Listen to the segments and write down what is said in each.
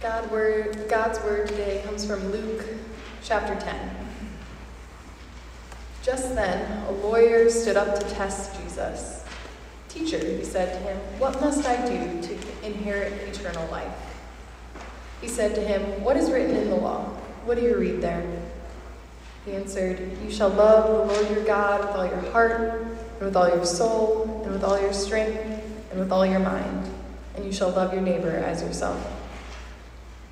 God word, God's word today comes from Luke chapter 10. Just then, a lawyer stood up to test Jesus. Teacher, he said to him, what must I do to inherit eternal life? He said to him, What is written in the law? What do you read there? He answered, You shall love the Lord your God with all your heart, and with all your soul, and with all your strength, and with all your mind, and you shall love your neighbor as yourself.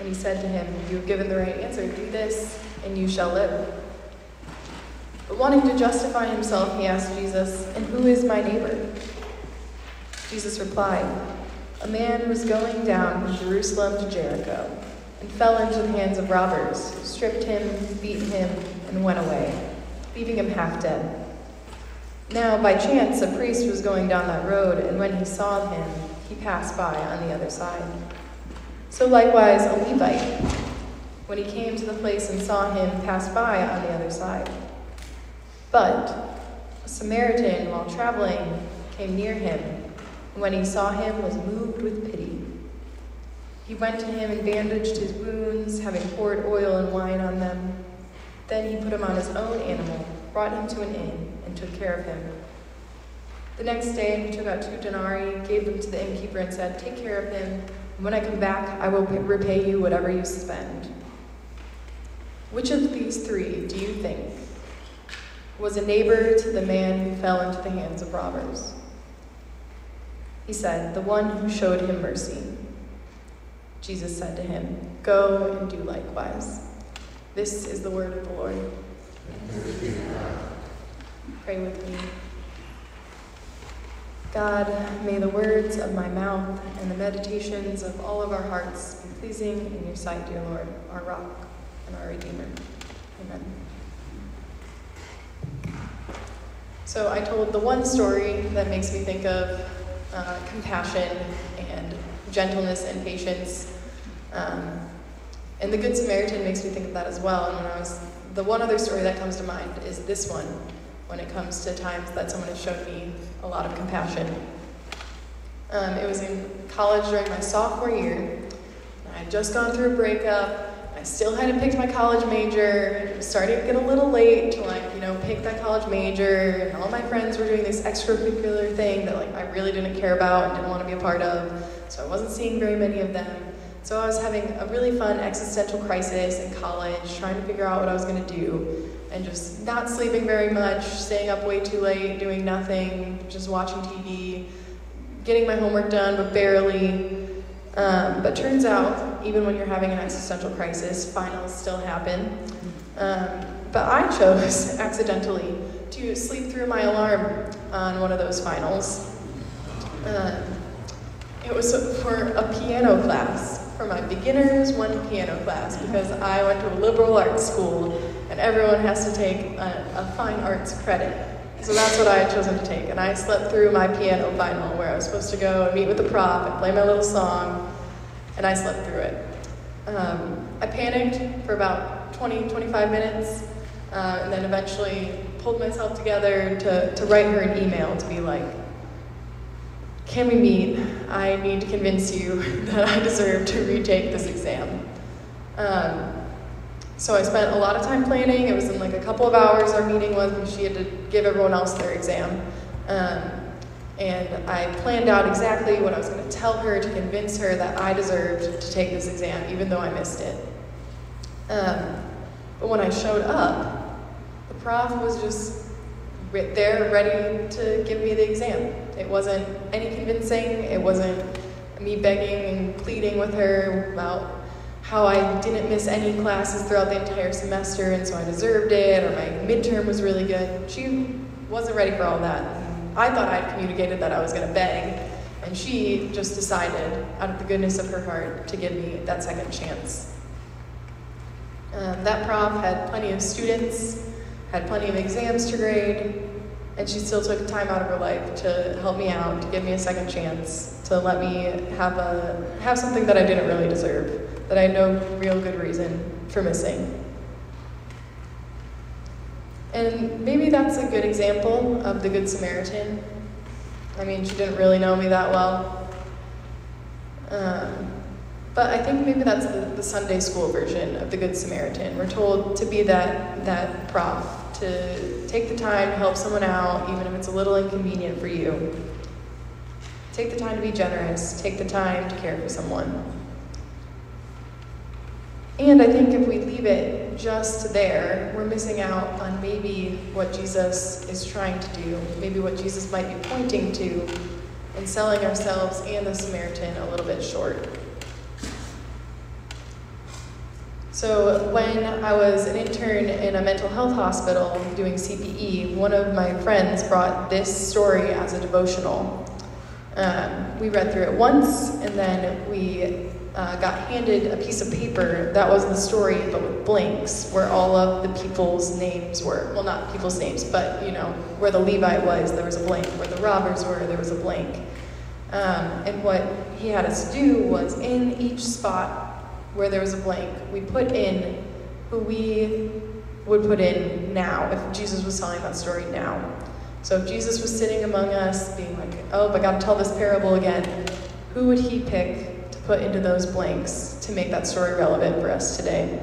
And he said to him, You have given the right answer. Do this, and you shall live. But wanting to justify himself, he asked Jesus, And who is my neighbor? Jesus replied, A man was going down from Jerusalem to Jericho, and fell into the hands of robbers, stripped him, beat him, and went away, leaving him half dead. Now, by chance, a priest was going down that road, and when he saw him, he passed by on the other side. So likewise a Levite, when he came to the place and saw him, passed by on the other side. But a Samaritan, while traveling, came near him, and when he saw him, was moved with pity. He went to him and bandaged his wounds, having poured oil and wine on them. Then he put him on his own animal, brought him to an inn, and took care of him. The next day he took out two denarii, gave them to the innkeeper, and said, Take care of him when I come back, I will repay you whatever you spend. Which of these three do you think was a neighbor to the man who fell into the hands of robbers? He said, The one who showed him mercy. Jesus said to him, Go and do likewise. This is the word of the Lord. Pray with me. God, may the words of my mouth and the meditations of all of our hearts be pleasing in your sight, dear Lord, our rock and our Redeemer. Amen. So I told the one story that makes me think of uh, compassion and gentleness and patience. Um, and the Good Samaritan makes me think of that as well. And when I was, the one other story that comes to mind is this one when it comes to times that someone has shown me a lot of compassion. Um, it was in college during my sophomore year. I had just gone through a breakup. I still hadn't picked my college major. It was starting to get a little late to like, you know, pick that college major. And all my friends were doing this extracurricular thing that like I really didn't care about and didn't want to be a part of. So I wasn't seeing very many of them. So I was having a really fun existential crisis in college, trying to figure out what I was going to do and just not sleeping very much, staying up way too late, doing nothing, just watching TV, getting my homework done, but barely. Um, but turns out, even when you're having an existential crisis, finals still happen. Um, but I chose accidentally to sleep through my alarm on one of those finals. Um, it was for a piano class, for my beginners one piano class, because I went to a liberal arts school and everyone has to take a, a fine arts credit. So that's what I had chosen to take. And I slept through my piano final where I was supposed to go and meet with the prof and play my little song, and I slept through it. Um, I panicked for about 20, 25 minutes, uh, and then eventually pulled myself together to, to write her an email to be like, can we meet? I need to convince you that I deserve to retake this exam. Um, so I spent a lot of time planning. It was in like a couple of hours our meeting was because she had to give everyone else their exam. Um, and I planned out exactly what I was going to tell her to convince her that I deserved to take this exam, even though I missed it. Um, but when I showed up, the prof was just there ready to give me the exam. It wasn't any convincing, it wasn't me begging and pleading with her about how I didn't miss any classes throughout the entire semester and so I deserved it, or my midterm was really good. She wasn't ready for all that. I thought I'd communicated that I was going to beg, and she just decided, out of the goodness of her heart, to give me that second chance. Um, that prof had plenty of students, had plenty of exams to grade, and she still took time out of her life to help me out, to give me a second chance, to let me have a have something that I didn't really deserve that I had no real good reason for missing. And maybe that's a good example of the Good Samaritan. I mean, she didn't really know me that well. Um, but I think maybe that's the, the Sunday school version of the Good Samaritan. We're told to be that, that prof, to take the time to help someone out, even if it's a little inconvenient for you. Take the time to be generous, take the time to care for someone. And I think if we leave it just there, we're missing out on maybe what Jesus is trying to do, maybe what Jesus might be pointing to, and selling ourselves and the Samaritan a little bit short. So, when I was an intern in a mental health hospital doing CPE, one of my friends brought this story as a devotional. Um, we read through it once, and then we uh, got handed a piece of paper that was the story, but with blanks, where all of the people's names were. Well, not people's names, but you know, where the Levite was, there was a blank. Where the robbers were, there was a blank. Um, and what he had us do was in each spot where there was a blank, we put in who we would put in now if Jesus was telling that story now. So if Jesus was sitting among us, being like, oh, I got to tell this parable again, who would he pick to put into those blanks to make that story relevant for us today?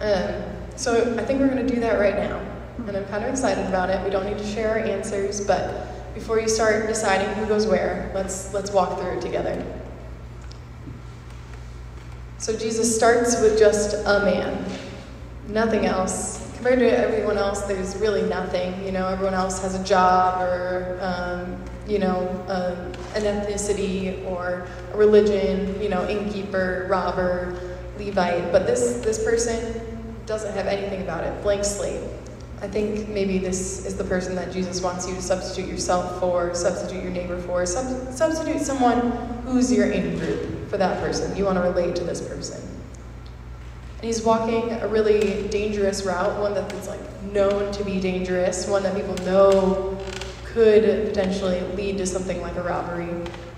Um, so I think we're to do that right now. And I'm kind of excited about it. We don't need to share our answers, but before you start deciding who goes where, let's, let's walk through it together. So Jesus starts with just a man, nothing else. Compared to everyone else, there's really nothing. You know, everyone else has a job or, um, you know, uh, an ethnicity or a religion. You know, innkeeper, robber, Levite. But this this person doesn't have anything about it. Blank slate. I think maybe this is the person that Jesus wants you to substitute yourself for, substitute your neighbor for, sub- substitute someone who's your in group for that person. You want to relate to this person. And he's walking a really dangerous route, one that's like known to be dangerous, one that people know could potentially lead to something like a robbery.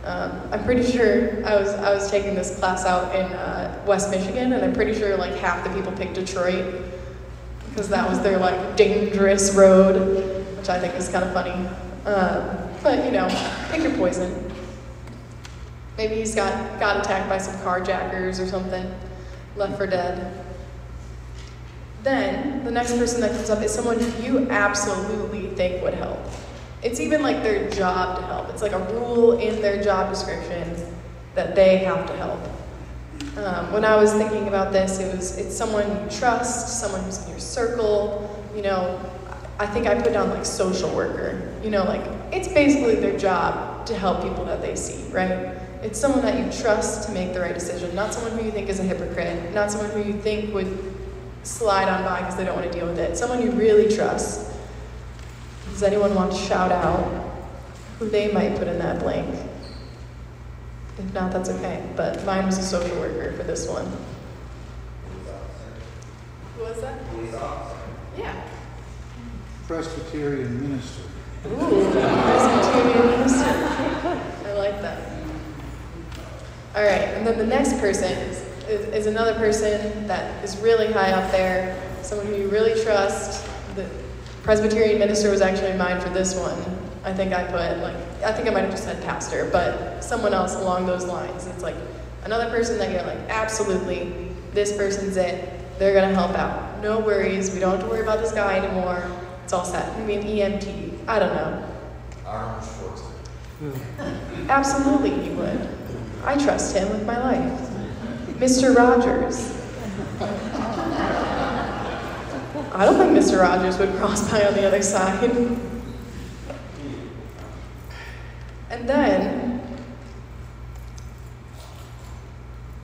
Um, I'm pretty sure I was I was taking this class out in uh, West Michigan, and I'm pretty sure like half the people picked Detroit because that was their like dangerous road, which I think is kind of funny. Um, but you know, pick your poison. Maybe he's got got attacked by some carjackers or something, left for dead. Then the next person that comes up is someone who you absolutely think would help. It's even like their job to help. It's like a rule in their job description that they have to help. Um, when I was thinking about this, it was it's someone you trust, someone who's in your circle. You know, I think I put down like social worker. You know, like it's basically their job to help people that they see, right? It's someone that you trust to make the right decision, not someone who you think is a hypocrite, not someone who you think would slide on by because they don't want to deal with it. Someone you really trust. Does anyone want to shout out who they might put in that blank? If not, that's okay. But mine was a social worker for this one. Who was that? Yeah. Presbyterian minister. Ooh, Presbyterian minister. I like that. All right, and then the next person is, is, another person that is really high up there, someone who you really trust. The Presbyterian minister was actually mine for this one. I think I put like I think I might have just said pastor, but someone else along those lines. It's like another person that you're like, absolutely, this person's it. They're gonna help out. No worries. We don't have to worry about this guy anymore. It's all set. I mean EMT. I don't know. Absolutely, he would. I trust him with my life. Mr. Rogers. I don't think Mr. Rogers would cross by on the other side. And then,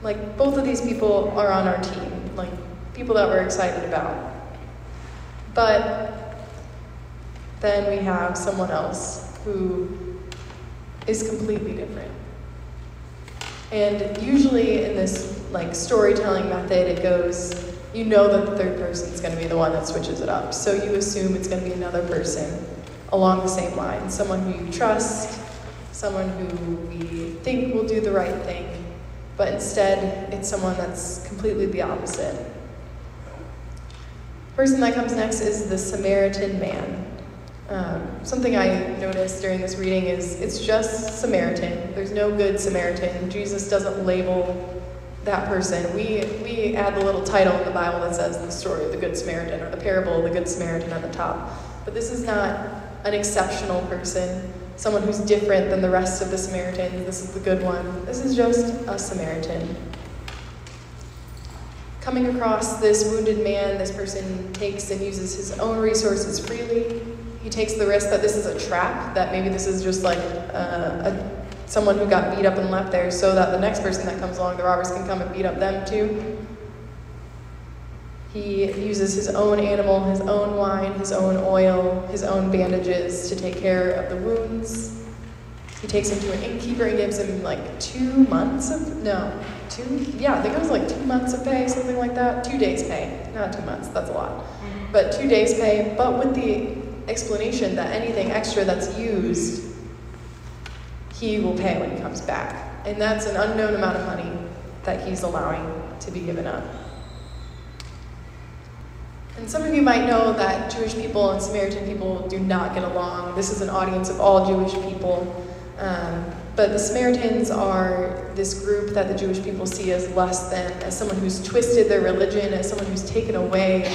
like, both of these people are on our team, like, people that we're excited about. But then we have someone else who is completely different. And usually in this like storytelling method, it goes, you know that the third person is going to be the one that switches it up. So you assume it's going to be another person along the same line, someone who you trust, someone who we think will do the right thing, but instead it's someone that's completely the opposite. Person that comes next is the Samaritan man. Um, something I noticed during this reading is it's just Samaritan. There's no good Samaritan. Jesus doesn't label that person. We, we add the little title in the Bible that says the story of the Good Samaritan or the parable of the Good Samaritan at the top. But this is not an exceptional person, someone who's different than the rest of the Samaritans. This is the good one. This is just a Samaritan. Coming across this wounded man, this person takes and uses his own resources freely. He takes the risk that this is a trap, that maybe this is just like uh, a, someone who got beat up and left there so that the next person that comes along, the robbers, can come and beat up them too. He uses his own animal, his own wine, his own oil, his own bandages to take care of the wounds. He takes him to an innkeeper and gives him like two months of, no, two, yeah, I think it was like two months of pay, something like that. Two days' pay, not two months, that's a lot. But two days' pay, but with the explanation that anything extra that's used, he will pay when he comes back. And that's an unknown amount of money that he's allowing to be given up. And some of you might know that Jewish people and Samaritan people do not get along. This is an audience of all Jewish people. Um, but the Samaritans are this group that the Jewish people see as less than, as someone who's twisted their religion, as someone who's taken away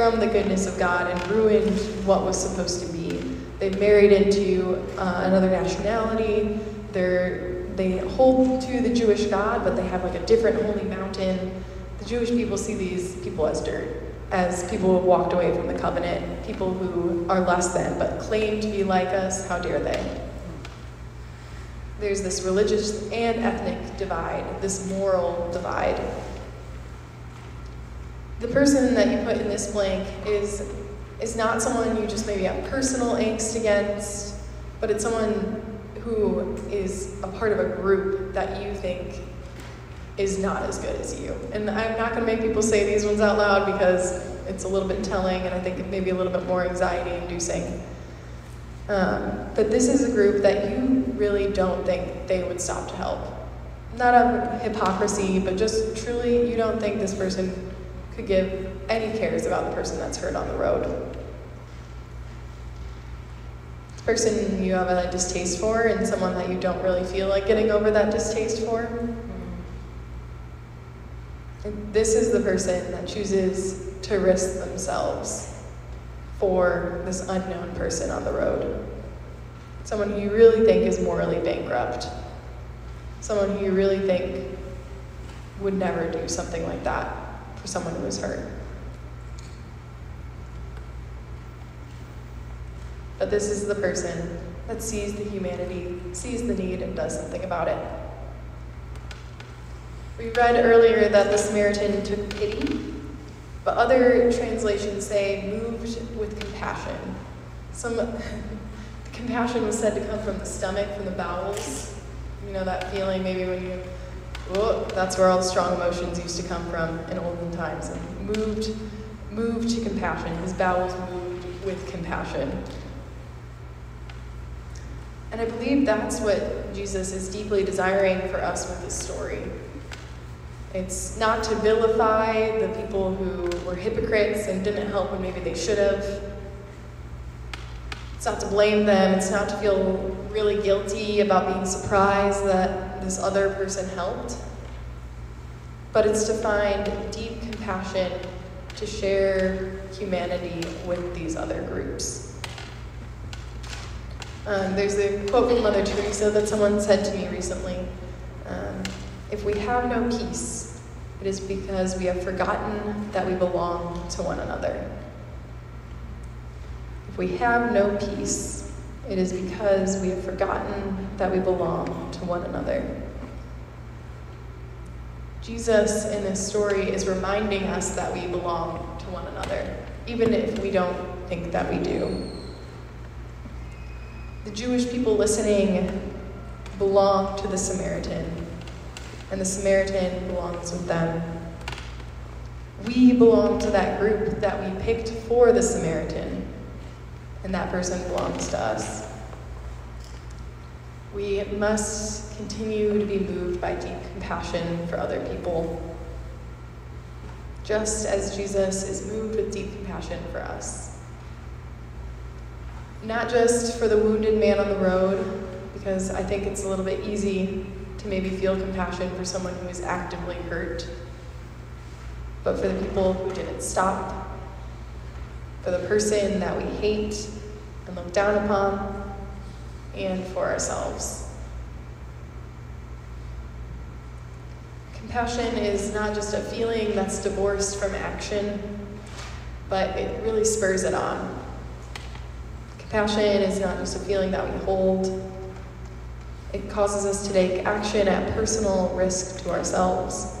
from the goodness of God and ruined what was supposed to be. They've married into uh, another nationality. They're, they hold to the Jewish God, but they have like a different holy mountain. The Jewish people see these people as dirt as people who have walked away from the covenant, people who are less than but claim to be like us, how dare they? There's this religious and ethnic divide, this moral divide. The person that you put in this blank is, is not someone you just maybe have personal angst against, but it's someone who is a part of a group that you think is not as good as you. And I'm not going to make people say these ones out loud because it's a little bit telling and I think it may be a little bit more anxiety inducing. Um, but this is a group that you really don't think they would stop to help. Not a hypocrisy, but just truly you don't think this person could give any cares about the person that's hurt on the road. This person you have a distaste for and someone that you don't really feel like getting over that distaste for. And this is the person that chooses to risk themselves for this unknown person on the road. Someone who you really think is morally bankrupt. Someone who you really think would never do something like that someone who is hurt. But this is the person that sees the humanity, sees the need, and does something about it. We read earlier that the Samaritan took pity, but other translations say moved with compassion. Some compassion was said to come from the stomach, from the bowels. You know that feeling maybe when you, that's where all the strong emotions used to come from in olden times. And moved, moved to compassion. His bowels moved with compassion. And I believe that's what Jesus is deeply desiring for us with this story. It's not to vilify the people who were hypocrites and didn't help when maybe they should have. It's not to blame them. It's not to feel really guilty about being surprised this other person helped. But it's to find deep compassion to share humanity with these other groups. Um, there's a quote from Mother Teresa that someone said to me recently. Um, if we have no peace, it is because we have forgotten that we belong to one another. If we have no peace, it is because we have forgotten that we belong to one another. Jesus in this story is reminding us that we belong to one another, even if we don't think that we do. The Jewish people listening belong to the Samaritan and the Samaritan belongs with them. We belong to that group that we picked for the Samaritan, and that person belongs to us. We must continue to be moved by deep compassion for other people, just as Jesus is moved with deep compassion for us. Not just for the wounded man on the road, because I think it's a little bit easy to maybe feel compassion for someone who is actively hurt, but for the people who didn't stop, for the person that we hate and look down upon, and for ourselves. Compassion is not just a feeling that's divorced from action, but it really spurs it on. Compassion is not just a feeling that we hold, it causes us to take action at personal risk to ourselves.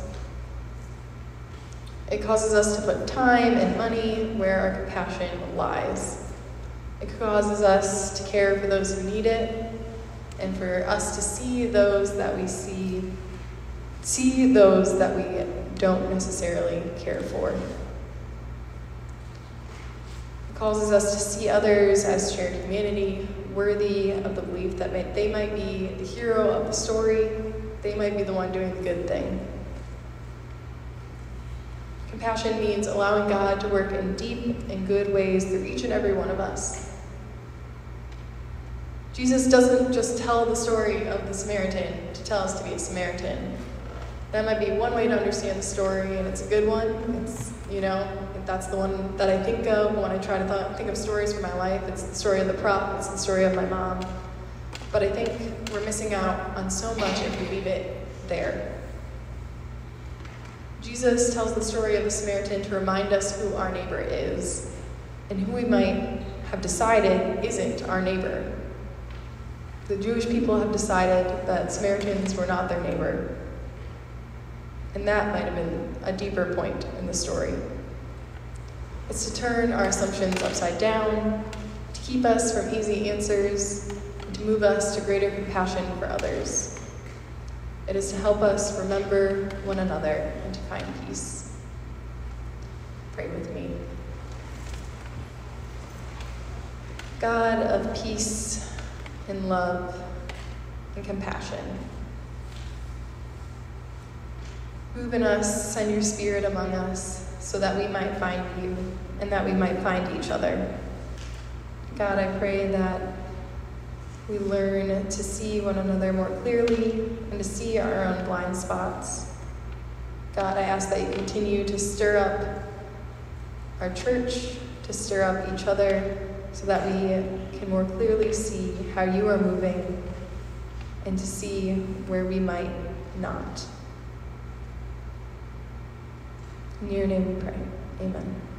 It causes us to put time and money where our compassion lies. It causes us to care for those who need it and for us to see those that we see, see those that we don't necessarily care for. It causes us to see others as shared humanity, worthy of the belief that they might be the hero of the story, they might be the one doing the good thing. Compassion means allowing God to work in deep and good ways through each and every one of us. Jesus doesn't just tell the story of the Samaritan to tell us to be a Samaritan. That might be one way to understand the story, and it's a good one. It's, you know, that's the one that I think of when I try to th- think of stories for my life. It's the story of the prop, it's the story of my mom. But I think we're missing out on so much if we leave it there. Jesus tells the story of the Samaritan to remind us who our neighbor is and who we might have decided isn't our neighbor. The Jewish people have decided that Samaritans were not their neighbor. And that might have been a deeper point in the story. It's to turn our assumptions upside down, to keep us from easy answers, and to move us to greater compassion for others. It is to help us remember one another and to find peace. Pray with me. God of peace and love and compassion, move in us, send your spirit among us so that we might find you and that we might find each other. God, I pray that we learn to see one another more clearly and to see our own blind spots. God, I ask that you continue to stir up our church, to stir up each other, so that we can more clearly see how you are moving and to see where we might not. In your name we pray. Amen.